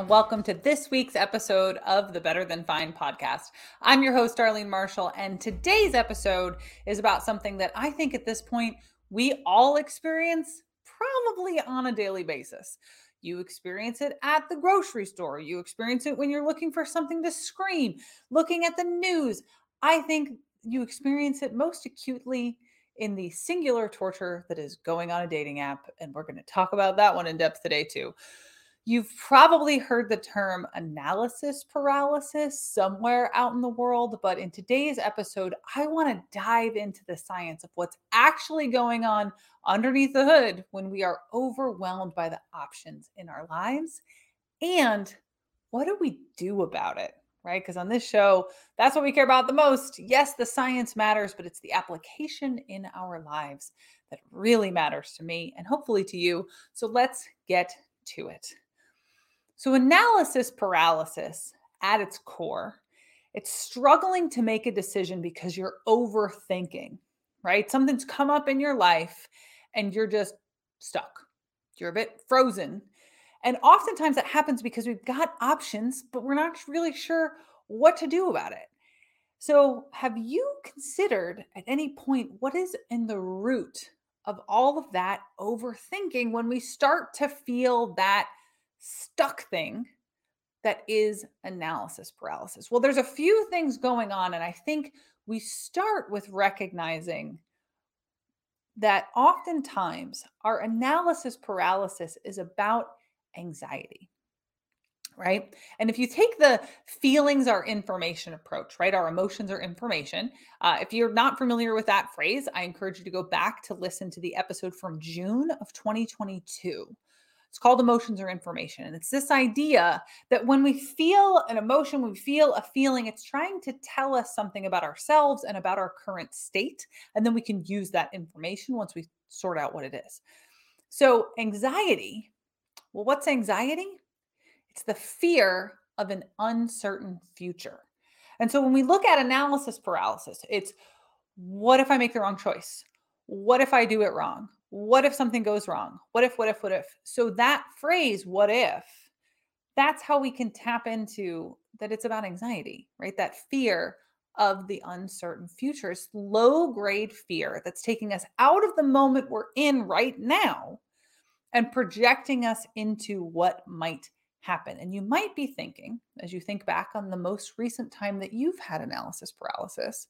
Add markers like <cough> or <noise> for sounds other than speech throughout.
and welcome to this week's episode of the Better Than Fine podcast. I'm your host, Darlene Marshall, and today's episode is about something that I think at this point we all experience probably on a daily basis. You experience it at the grocery store, you experience it when you're looking for something to scream, looking at the news. I think you experience it most acutely in the singular torture that is going on a dating app. And we're going to talk about that one in depth today, too. You've probably heard the term analysis paralysis somewhere out in the world, but in today's episode, I want to dive into the science of what's actually going on underneath the hood when we are overwhelmed by the options in our lives and what do we do about it? right? Because on this show, that's what we care about the most. Yes, the science matters, but it's the application in our lives that really matters to me and hopefully to you. So let's get to it. So, analysis paralysis at its core, it's struggling to make a decision because you're overthinking, right? Something's come up in your life and you're just stuck. You're a bit frozen and oftentimes that happens because we've got options, but we're not really sure what to do about it. So, have you considered at any point what is in the root of all of that overthinking when we start to feel that stuck thing that is analysis paralysis? Well, there's a few things going on, and I think we start with recognizing that oftentimes our analysis paralysis is about anxiety right? And if you take the feelings are information approach, right? Our emotions are information. Uh, if you're not familiar with that phrase, I encourage you to go back to listen to the episode from June of 2022. It's called emotions or information. And it's this idea that when we feel an emotion, we feel a feeling, it's trying to tell us something about ourselves and about our current state. And then we can use that information once we sort out what it is. So, anxiety well, what's anxiety? It's the fear of an uncertain future. And so when we look at analysis paralysis, it's what if I make the wrong choice? What if I do it wrong? What if something goes wrong? What if, what if, what if? So that phrase, what if, that's how we can tap into that it's about anxiety, right? That fear of the uncertain future. It's low grade fear that's taking us out of the moment we're in right now and projecting us into what might happen. And you might be thinking, as you think back on the most recent time that you've had analysis paralysis,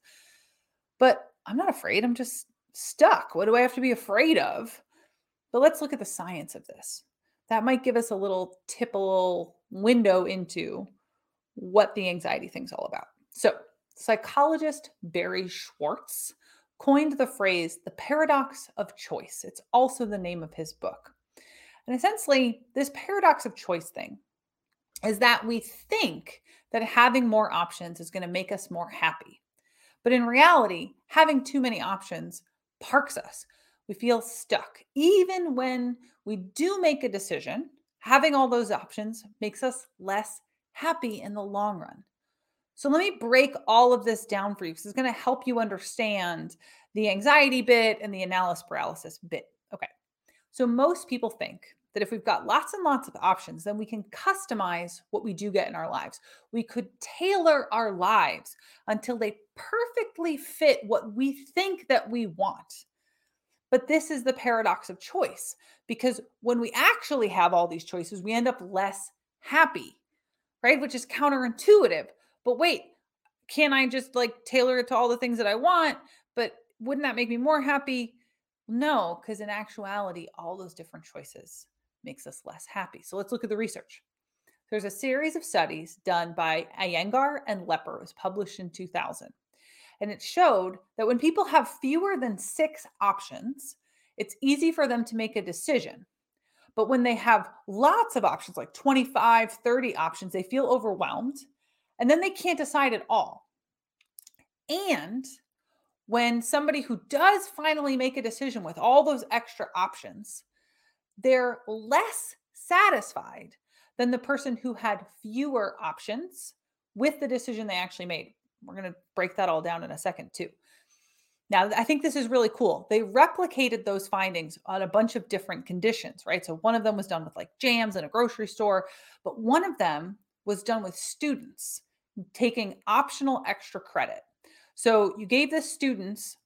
but I'm not afraid. I'm just stuck. What do I have to be afraid of? But let's look at the science of this. That might give us a little typical window into what the anxiety thing's all about. So, psychologist Barry Schwartz coined the phrase the paradox of choice. It's also the name of his book. And essentially, this paradox of choice thing is that we think that having more options is going to make us more happy. But in reality, having too many options parks us. We feel stuck. Even when we do make a decision, having all those options makes us less happy in the long run. So let me break all of this down for you because it's going to help you understand the anxiety bit and the analysis paralysis bit. Okay. So most people think that if we've got lots and lots of options, then we can customize what we do get in our lives. We could tailor our lives until they perfectly fit what we think that we want. But this is the paradox of choice because when we actually have all these choices, we end up less happy, right? Which is counterintuitive. But wait, can I just like tailor it to all the things that I want? But wouldn't that make me more happy? No, because in actuality, all those different choices makes us less happy. So let's look at the research. There's a series of studies done by Iyengar and Lepper. It was published in 2000. And it showed that when people have fewer than six options, it's easy for them to make a decision. But when they have lots of options, like 25, 30 options, they feel overwhelmed and then they can't decide at all. And when somebody who does finally make a decision with all those extra options, they're less satisfied than the person who had fewer options with the decision they actually made. We're going to break that all down in a second, too. Now, I think this is really cool. They replicated those findings on a bunch of different conditions, right? So one of them was done with like jams in a grocery store, but one of them was done with students taking optional extra credit. So you gave the students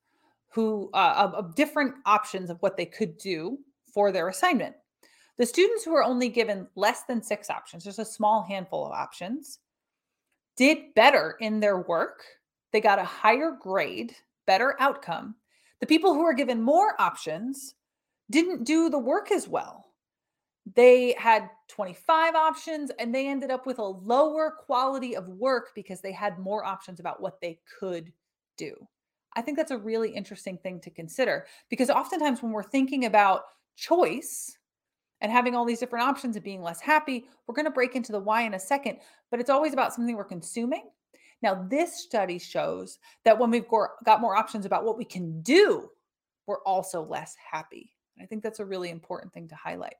who uh, of, of different options of what they could do for their assignment. The students who were only given less than six options, just a small handful of options, did better in their work. They got a higher grade better outcome. The people who were given more options didn't do the work as well. They had 25 options and they ended up with a lower quality of work because they had more options about what they could do. I think that's a really interesting thing to consider because oftentimes when we're thinking about choice and having all these different options and being less happy, we're going to break into the why in a second, but it's always about something we're consuming now, this study shows that when we've got more options about what we can do, we're also less happy. I think that's a really important thing to highlight.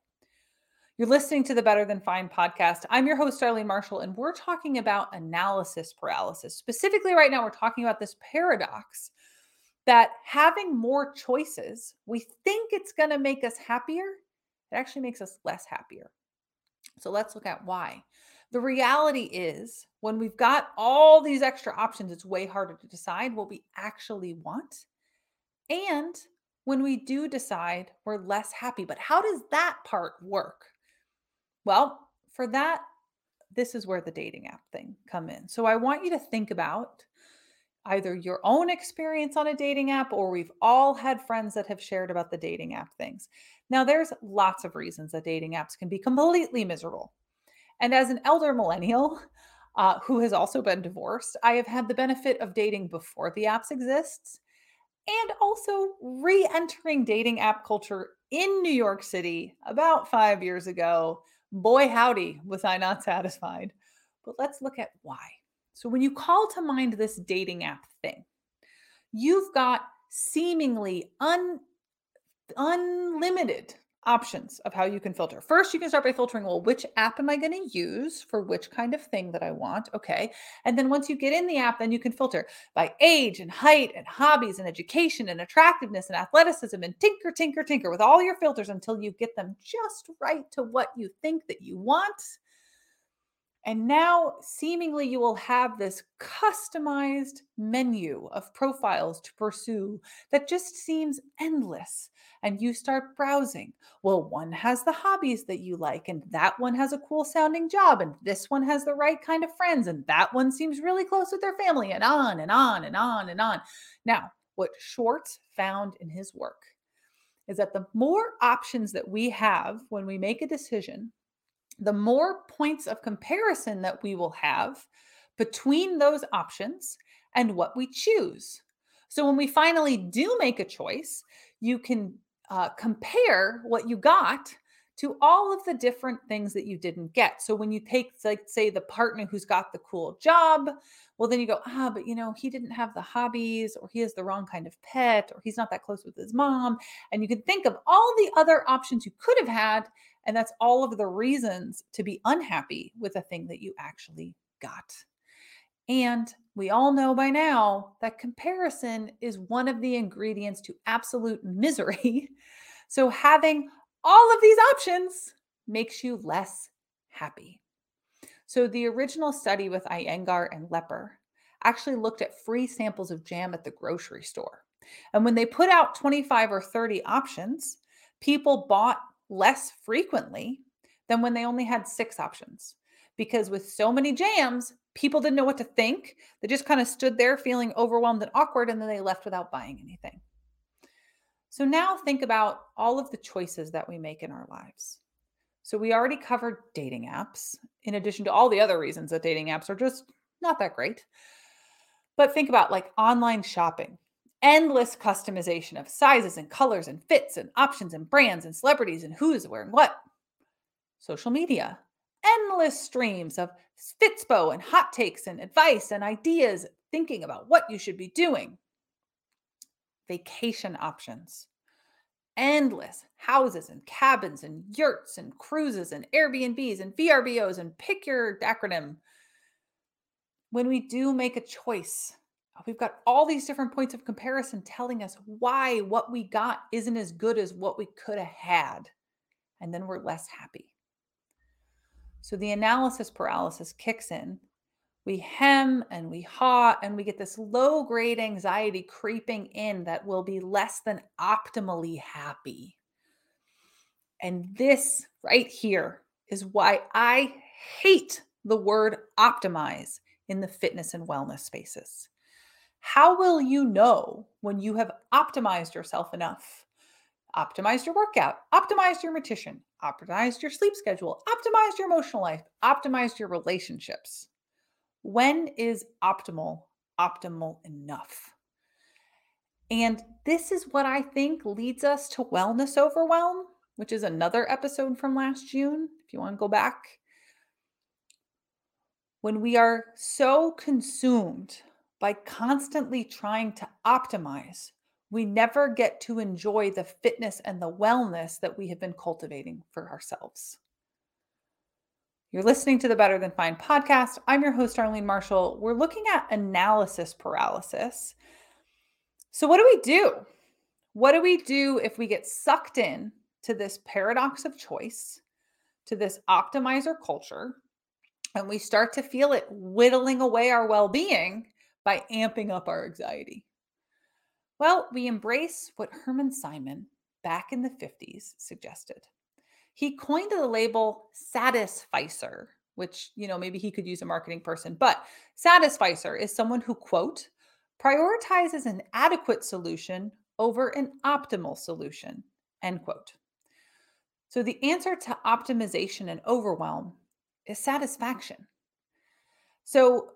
You're listening to the Better Than Fine podcast. I'm your host, Darlene Marshall, and we're talking about analysis paralysis. Specifically, right now, we're talking about this paradox that having more choices, we think it's going to make us happier. It actually makes us less happier. So let's look at why. The reality is, when we've got all these extra options, it's way harder to decide what we actually want. And when we do decide, we're less happy. But how does that part work? Well, for that, this is where the dating app thing come in. So I want you to think about either your own experience on a dating app or we've all had friends that have shared about the dating app things. Now there's lots of reasons that dating apps can be completely miserable. And as an elder millennial <laughs> uh, who has also been divorced, I have had the benefit of dating before the apps exists and also re entering dating app culture in New York City about five years ago. Boy, howdy, was I not satisfied. But let's look at why. So, when you call to mind this dating app thing, you've got seemingly un, unlimited options of how you can filter. First, you can start by filtering, well, which app am I going to use for which kind of thing that I want? Okay. And then once you get in the app, then you can filter by age and height and hobbies and education and attractiveness and athleticism and tinker, tinker, tinker with all your filters until you get them just right to what you think that you want. And now, seemingly, you will have this customized menu of profiles to pursue that just seems endless. And you start browsing. Well, one has the hobbies that you like, and that one has a cool sounding job, and this one has the right kind of friends, and that one seems really close with their family, and on and on and on and on. Now, what Schwartz found in his work is that the more options that we have when we make a decision, the more points of comparison that we will have between those options and what we choose. So when we finally do make a choice, you can uh, compare what you got to all of the different things that you didn't get. So when you take, like, say, the partner who's got the cool job, well, then you go, ah, but you know, he didn't have the hobbies, or he has the wrong kind of pet, or he's not that close with his mom. And you can think of all the other options you could have had and that's all of the reasons to be unhappy with a thing that you actually got. And we all know by now that comparison is one of the ingredients to absolute misery. <laughs> So having all of these options makes you less happy. So the original study with Iyengar and Lepper actually looked at free samples of jam at the grocery store. And when they put out 25 or 30 options, people bought less frequently than when they only had six options. Because with so many jams, people didn't know what to think. They just kind of stood there feeling overwhelmed and awkward, and then they left without buying anything. So now think about all of the choices that we make in our lives. So we already covered dating apps, in addition to all the other reasons that dating apps are just not that great. But think about like online shopping endless customization of sizes and colors and fits and options and brands and celebrities and who's wearing what. Social media, endless streams of Fitspo and hot takes and advice and ideas, thinking about what you should be doing. Vacation options, endless houses and cabins and yurts and cruises and Airbnbs and VRBOs and pick your acronym. When we do make a choice We've got all these different points of comparison telling us why what we got isn't as good as what we could have had. And then we're less happy. So the analysis paralysis kicks in. We hem and we haw, and we get this low grade anxiety creeping in that will be less than optimally happy. And this right here is why I hate the word optimize in the fitness and wellness spaces. How will you know when you have optimized yourself enough? Optimized your workout, optimized your nutrition, optimized your sleep schedule, optimized your emotional life, optimized your relationships. When is optimal optimal enough? And this is what I think leads us to wellness overwhelm, which is another episode from last June. If you want to go back, when we are so consumed by constantly trying to optimize, we never get to enjoy the fitness and the wellness that we have been cultivating for ourselves. You're listening to the Better Than Fine podcast. I'm your host, Darlene Marshall. We're looking at analysis paralysis. So, what do we do? What do we do if we get sucked in to this paradox of choice, to this optimizer culture, and we start to feel it whittling away our well being by amping up our anxiety? Well, we embrace what Herbert Simon back in the 50s suggested. He coined the label satisficer, which, you know, maybe he could use a marketing person, but satisficer is someone who, quote, prioritizes an adequate solution over an optimal solution, end quote. So the answer to optimization and overwhelm is satisfaction. So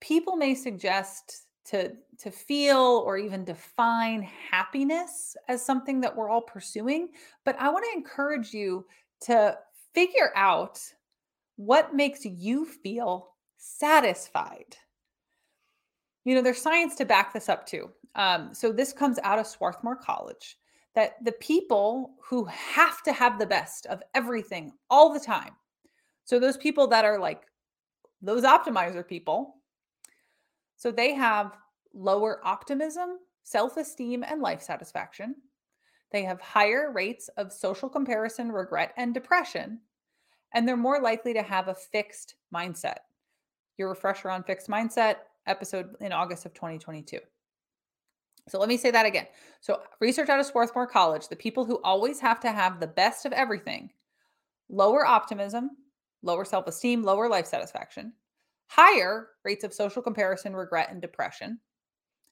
people may suggest to to feel or even define happiness as something that we're all pursuing but i want to encourage you to figure out what makes you feel satisfied. You know there's science to back this up too. Um, so this comes out of swarthmore college that the people who have to have the best of everything all the time so those people that are like those optimizer people so they have lower optimism, self esteem, and life satisfaction. They have higher rates of social comparison, regret, and depression. And they're more likely to have a fixed mindset. Your refresher on fixed mindset episode in August of 2022. So let me say that again. So, research out of Swarthmore College the people who always have to have the best of everything lower optimism, lower self esteem, lower life satisfaction, higher rates of social comparison, regret, and depression.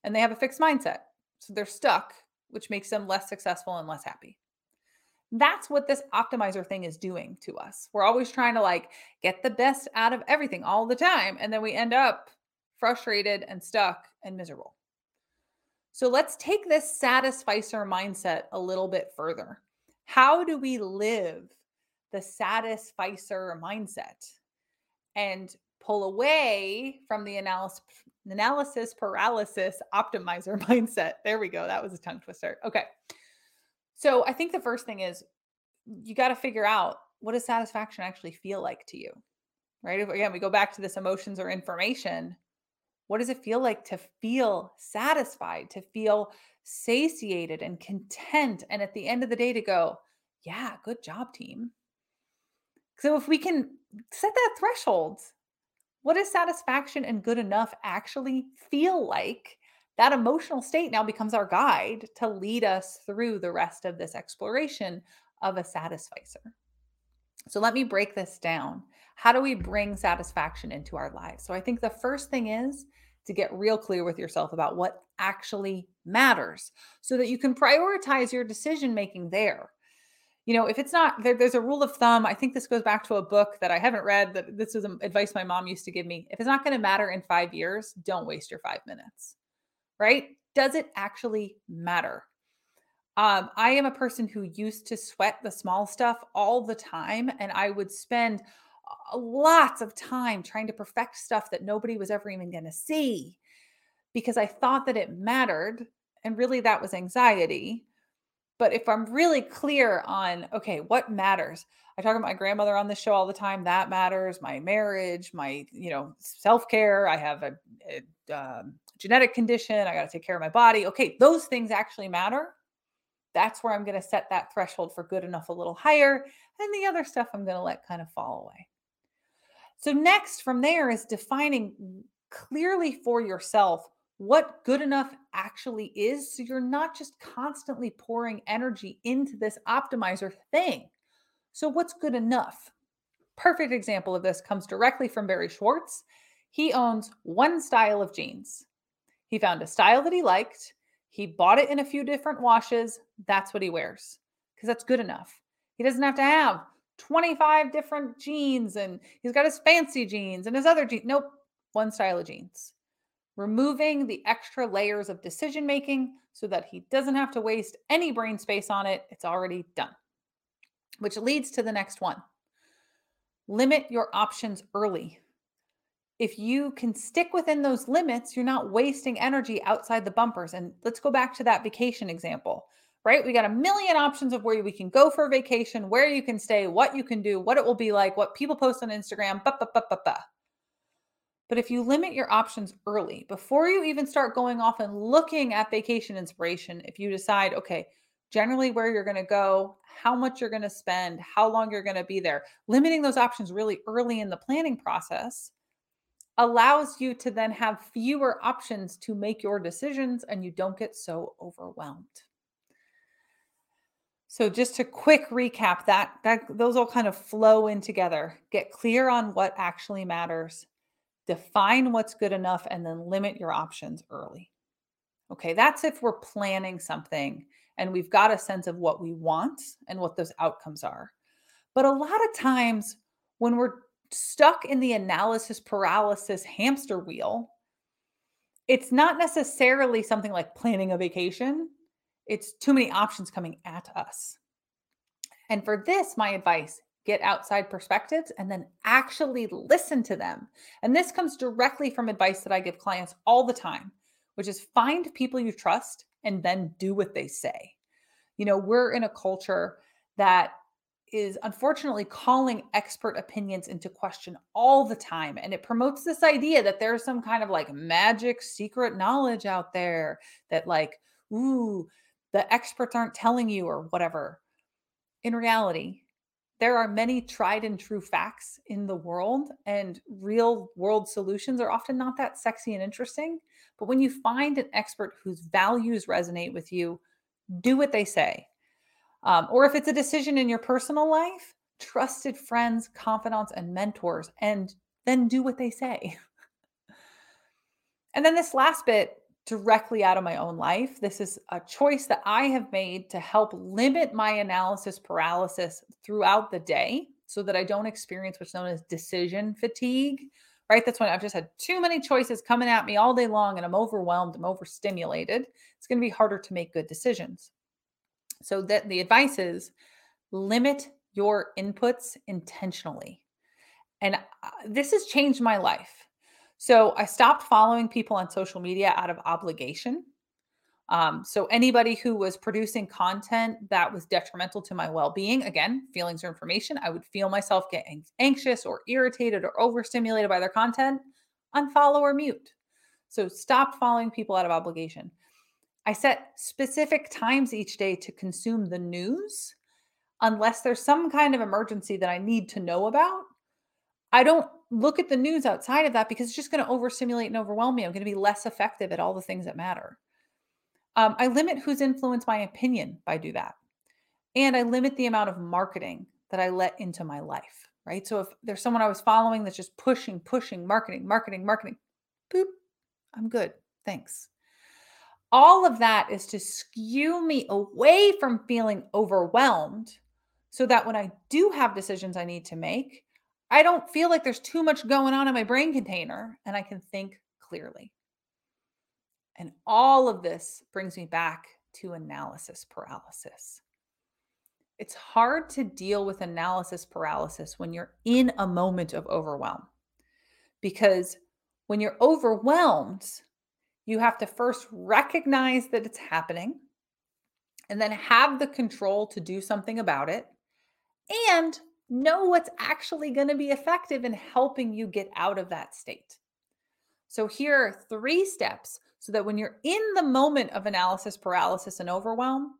And they have a fixed mindset. So they're stuck, which makes them less successful and less happy. That's what this optimizer thing is doing to us. We're always trying to like get the best out of everything all the time. And then we end up frustrated and stuck and miserable. So let's take this satisficer mindset a little bit further. How do we live the satisficer mindset? And pull away from the analysis analysis paralysis optimizer <laughs> mindset. There we go. That was a tongue twister. Okay. So I think the first thing is you got to figure out what does satisfaction actually feel like to you? Right? If, again, we go back to this emotions or information. What does it feel like to feel satisfied, to feel satiated and content? And at the end of the day, to go, yeah, good job, team. So if we can set that threshold, what does satisfaction and good enough actually feel like? That emotional state now becomes our guide to lead us through the rest of this exploration of a satisficer. So let me break this down. How do we bring satisfaction into our lives? So I think the first thing is to get real clear with yourself about what actually matters so that you can prioritize your decision making there you know, if it's not there, there's a rule of thumb. I think this goes back to a book that I haven't read. That this is advice my mom used to give me. If it's not going to matter in five years, don't waste your five minutes. Right? Does it actually matter? Um, I am a person who used to sweat the small stuff all the time, and I would spend lots of time trying to perfect stuff that nobody was ever even going to see because I thought that it mattered. And really, that was anxiety. But if I'm really clear on, okay, what matters? I talk about my grandmother on the show all the time. That matters. My marriage, my, you know, self care. I have a, a um, genetic condition. I got to take care of my body. Okay, those things actually matter. That's where I'm going to set that threshold for good enough a little higher. And the other stuff I'm going to let kind of fall away. So, next from there is defining clearly for yourself what good enough actually is. So, you're not just constantly pouring energy into this optimizer thing. So, what's good enough? Perfect example of this comes directly from Barry Schwartz. He owns one style of jeans. He found a style that he liked. He bought it in a few different washes. That's what he wears because that's good enough. He doesn't have to have 25 different jeans and he's got his fancy jeans and his other jeans. Nope, one style of jeans. Removing the extra layers of decision making so that he doesn't have to waste any brain space on it. It's already done. Which leads to the next one limit your options early. If you can stick within those limits, you're not wasting energy outside the bumpers. And let's go back to that vacation example right? We got a million options of where we can go for a vacation, where you can stay, what you can do, what it will be like, what people post on Instagram. But if you limit your options early, before you even start going off and looking at vacation inspiration, if you decide, okay, generally where you're going to go, how much you're going to spend, how long you're going to be there, limiting those options really early in the planning process allows you to then have fewer options to make your decisions and you don't get so overwhelmed. So just to quick recap that that those all kind of flow in together. Get clear on what actually matters. Define what's good enough and then limit your options early. Okay, that's if we're planning something and we've got a sense of what we want and what those outcomes are. But a lot of times when we're stuck in the analysis paralysis hamster wheel, it's not necessarily something like planning a vacation it's too many options coming at us. And for this, my advice get outside perspectives and then actually listen to them. And this comes directly from advice that I give clients all the time, which is find people you trust and then do what they say. You know, we're in a culture that is unfortunately calling expert opinions into question all the time. And it promotes this idea that there's some kind of like magic secret knowledge out there that, like, ooh, the experts aren't telling you or whatever. In reality, there are many tried and true facts in the world, and real world solutions are often not that sexy and interesting. But when you find an expert whose values resonate with you, do what they say. Um, or if it's a decision in your personal life, trusted friends, confidants, and mentors, and then do what they say. <laughs> and then this last bit directly out of my own life. This is a choice that I have made to help limit my analysis paralysis throughout the day so that I don't experience what's known as decision fatigue. Right. That's when I've just had too many choices coming at me all day long and I'm overwhelmed, I'm overstimulated. It's going to be harder to make good decisions. So that the advice is limit your inputs intentionally. And uh, this has changed my life so I stopped following people on social media out of obligation. Um, so anybody who was producing content that was detrimental to my well-being, again, feelings or information, I would feel myself getting anxious or irritated or overstimulated by their content, unfollow or mute. So stop following people out of obligation. I set specific times each day to consume the news unless there's some kind of emergency that I need to know about. I don't look at the news outside of that because it's just going to overstimulate and overwhelm me. I'm going to be less effective at all the things that matter. Um, I limit who's influenced my opinion by do that. And I limit the amount of marketing that I let into my life, right? So if there's someone I was following that's just pushing, pushing, marketing, marketing, marketing, boop, I'm good. Thanks. All of that is to skew me away from feeling overwhelmed so that when I do have decisions I need to make, I don't feel like there's too much going on in my brain container and I can think clearly. And all of this brings me back to analysis paralysis. It's hard to deal with analysis paralysis when you're in a moment of overwhelm because when you're overwhelmed, you have to first recognize that it's happening and then have the control to do something about it and know what's actually going to be effective in helping you get out of that state. So here are three steps so that when you're in the moment of analysis paralysis and overwhelm,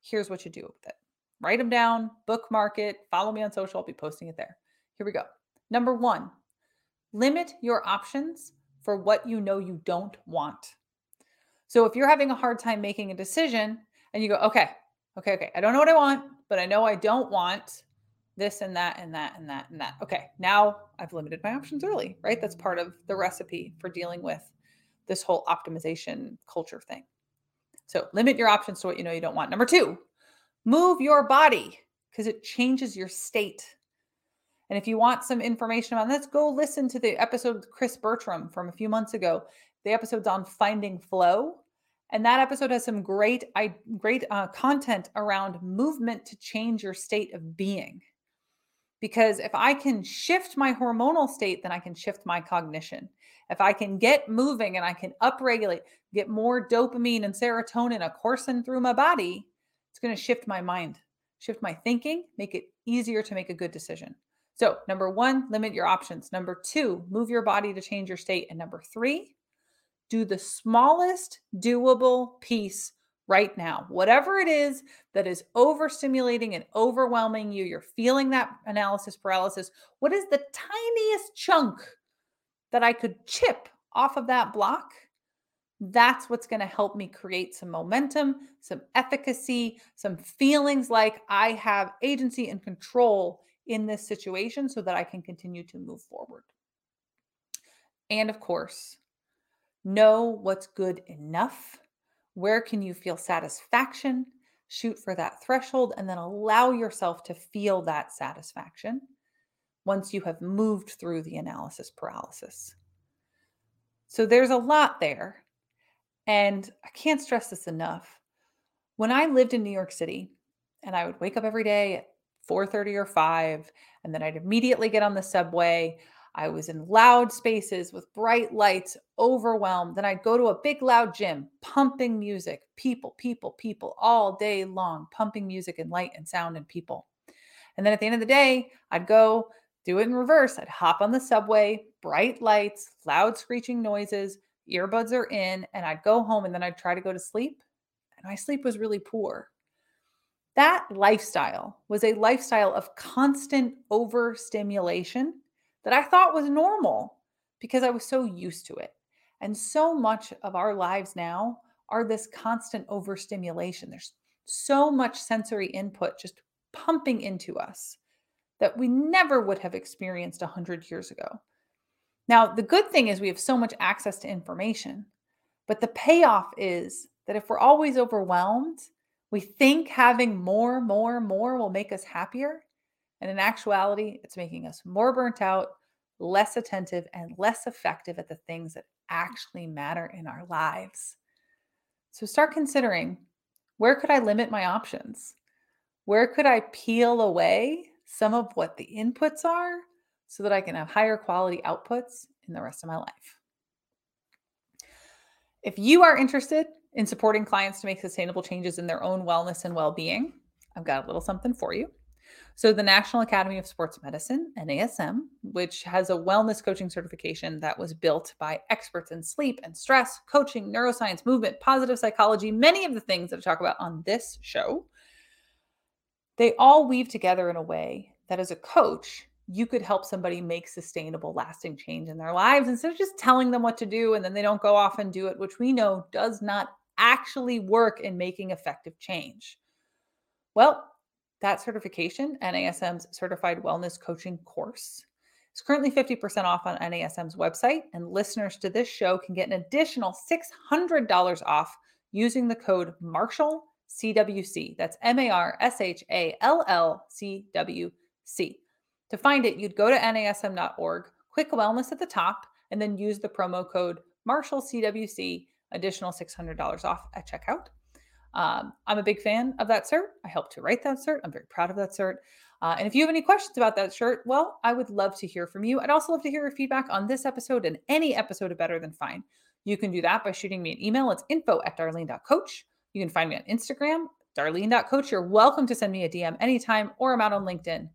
here's what you do with it. Write them down, bookmark it, follow me on social. I'll be posting it there. Here we go. Number one, limit your options for what you know you don't want. So if you're having a hard time making a decision and you go, okay, okay, okay, I don't know what I want, but I know I don't want this and that and that and that and that. Okay, now I've limited my options early, right? That's part of the recipe for dealing with this whole optimization culture thing. So limit your options to what you know you don't want. Number two, move your body because it changes your state. And if you want some information on this, go listen to the episode with Chris Bertram from a few months ago. The episode's on finding flow. And that episode has some great, great uh, content around movement to change your state of being. Because if I can shift my hormonal state, then I can shift my cognition. If I can get moving and I can upregulate, get more dopamine and serotonin a coursing through my body, it's going to shift my mind, shift my thinking, make it easier to make a good decision. So, number one, limit your options. Number two, move your body to change your state. And number three, do the smallest doable piece right now. Whatever it is that is overstimulating and overwhelming you, you're feeling that analysis paralysis. What is the tiniest chunk that I could chip off of that block, that's what's going to help me create some momentum, some efficacy, some feelings like I have agency and control in this situation so that I can continue to move forward. And of course, know what's good enough. Where can you feel satisfaction? Shoot for that threshold and then allow yourself to feel that satisfaction once you have moved through the analysis paralysis. So there's a lot there. And I can't stress this enough. When I lived in New York City and I would wake up every day at 4:30 or 5 and then I'd immediately get on the subway, I was in loud spaces with bright lights, overwhelmed. Then I'd go to a big loud gym, pumping music, people, people, people all day long, pumping music and light and sound and people. And then at the end of the day, I'd go do it in reverse. I'd hop on the subway, bright lights, loud screeching noises, earbuds are in, and I'd go home and then I'd try to go to sleep. And my sleep was really poor. That lifestyle was a lifestyle of constant overstimulation that I thought was normal because I was so used to it. And so much of our lives now are this constant overstimulation. There's so much sensory input just pumping into us that we never would have experienced 100 years ago. Now, the good thing is we have so much access to information, but the payoff is that if we're always overwhelmed, we think having more, more, more will make us happier. And in actuality, it's making us more burnt out, less attentive, and less effective at the things that actually matter in our lives. So start considering where could I limit my options? Where could I peel away some of what the inputs are so that I can have higher quality outputs in the rest of my life. If you are interested in supporting clients to make sustainable changes in their own wellness and well being, I've got a little something for you. So, the National Academy of Sports Medicine, NASM, which has a wellness coaching certification that was built by experts in sleep and stress, coaching, neuroscience, movement, positive psychology, many of the things that I talk about on this show, they all weave together in a way that as a coach, you could help somebody make sustainable, lasting change in their lives instead of just telling them what to do and then they don't go off and do it, which we know does not actually work in making effective change. Well, that certification, NASM's Certified Wellness Coaching course, is currently 50% off on NASM's website, and listeners to this show can get an additional $600 off using the code Marshall CWC. That's M A R S H A L L C W C. To find it, you'd go to nasm.org, click wellness at the top, and then use the promo code Marshall CWC, additional $600 off at checkout. Um, I'm a big fan of that cert. I helped to write that cert. I'm very proud of that cert. Uh, and if you have any questions about that shirt, well, I would love to hear from you. I'd also love to hear your feedback on this episode and any episode of Better Than Fine. You can do that by shooting me an email. It's info at darlene.coach. You can find me on Instagram, darlene.coach. You're welcome to send me a DM anytime or I'm out on LinkedIn.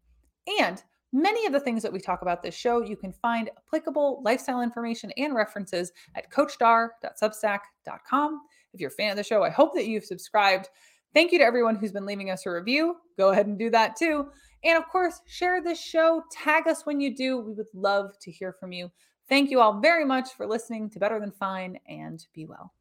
And Many of the things that we talk about this show, you can find applicable lifestyle information and references at coachdar.substack.com. If you're a fan of the show, I hope that you've subscribed. Thank you to everyone who's been leaving us a review. Go ahead and do that too. And of course, share this show, tag us when you do. We would love to hear from you. Thank you all very much for listening to Better Than Fine and be well.